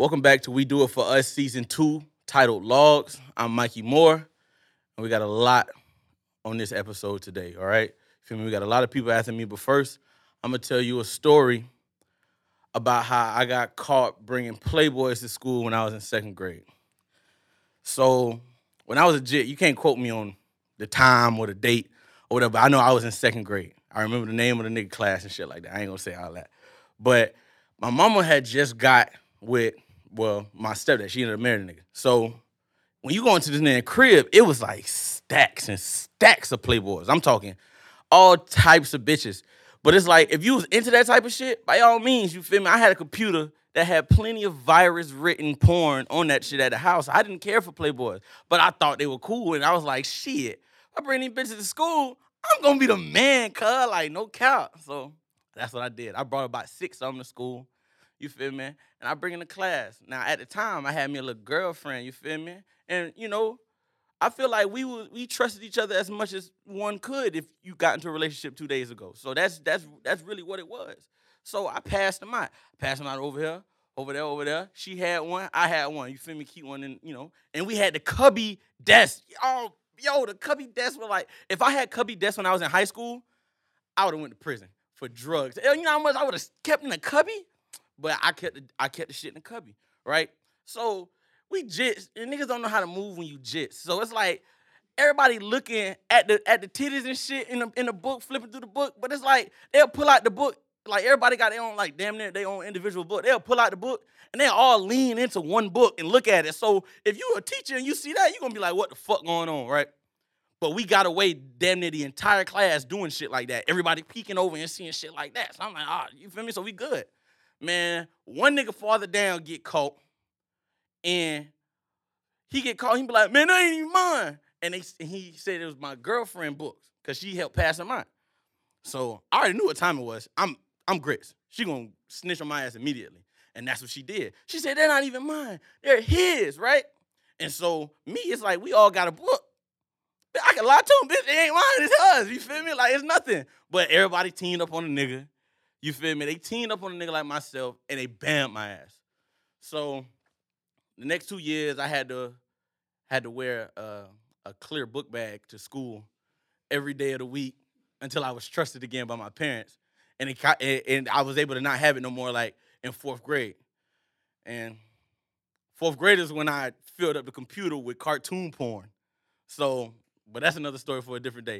Welcome back to We Do It For Us Season 2, titled Logs. I'm Mikey Moore, and we got a lot on this episode today, all right? Feel me? We got a lot of people asking me, but first, I'm gonna tell you a story about how I got caught bringing Playboys to school when I was in second grade. So, when I was a jit, you can't quote me on the time or the date or whatever. I know I was in second grade. I remember the name of the nigga class and shit like that. I ain't gonna say all that. But my mama had just got with, well, my stepdad. She ended up marrying a nigga. So when you go into this nigga crib, it was like stacks and stacks of playboys. I'm talking all types of bitches. But it's like if you was into that type of shit, by all means, you feel me? I had a computer that had plenty of virus written porn on that shit at the house. I didn't care for playboys, but I thought they were cool, and I was like, shit. I bring these bitches to school. I'm gonna be the man, cuz like no cap. So that's what I did. I brought about six of them to school. You feel me? And I bring in the class. Now at the time, I had me a little girlfriend. You feel me? And you know, I feel like we we trusted each other as much as one could if you got into a relationship two days ago. So that's that's that's really what it was. So I passed them out. I Passed them out over here, over there, over there. She had one, I had one. You feel me? Keep one in, you know. And we had the cubby desk. Oh, yo, the cubby desk were like, if I had cubby desk when I was in high school, I would have went to prison for drugs. You know how much I would have kept in the cubby? But I kept the, I kept the shit in the cubby, right? So we jits, and niggas don't know how to move when you jits. So it's like everybody looking at the at the titties and shit in the in the book, flipping through the book. But it's like they'll pull out the book. Like everybody got their own, like damn near their own individual book. They'll pull out the book and they'll all lean into one book and look at it. So if you a teacher and you see that, you're gonna be like, what the fuck going on, right? But we got away damn near the entire class doing shit like that. Everybody peeking over and seeing shit like that. So I'm like, ah, you feel me? So we good. Man, one nigga farther down get caught, and he get caught. He be like, man, that ain't even mine. And they, and he said it was my girlfriend books because she helped pass them out. So I already knew what time it was. I'm I'm grits. She gonna snitch on my ass immediately, and that's what she did. She said they're not even mine. They're his, right? And so me, it's like we all got a book. I can lie to him, bitch. It ain't mine. It's hers. You feel me? Like it's nothing. But everybody teamed up on a nigga. You feel me? They teamed up on a nigga like myself, and they bammed my ass. So the next two years, I had to had to wear uh, a clear book bag to school every day of the week until I was trusted again by my parents, and it and I was able to not have it no more. Like in fourth grade, and fourth grade is when I filled up the computer with cartoon porn. So, but that's another story for a different day.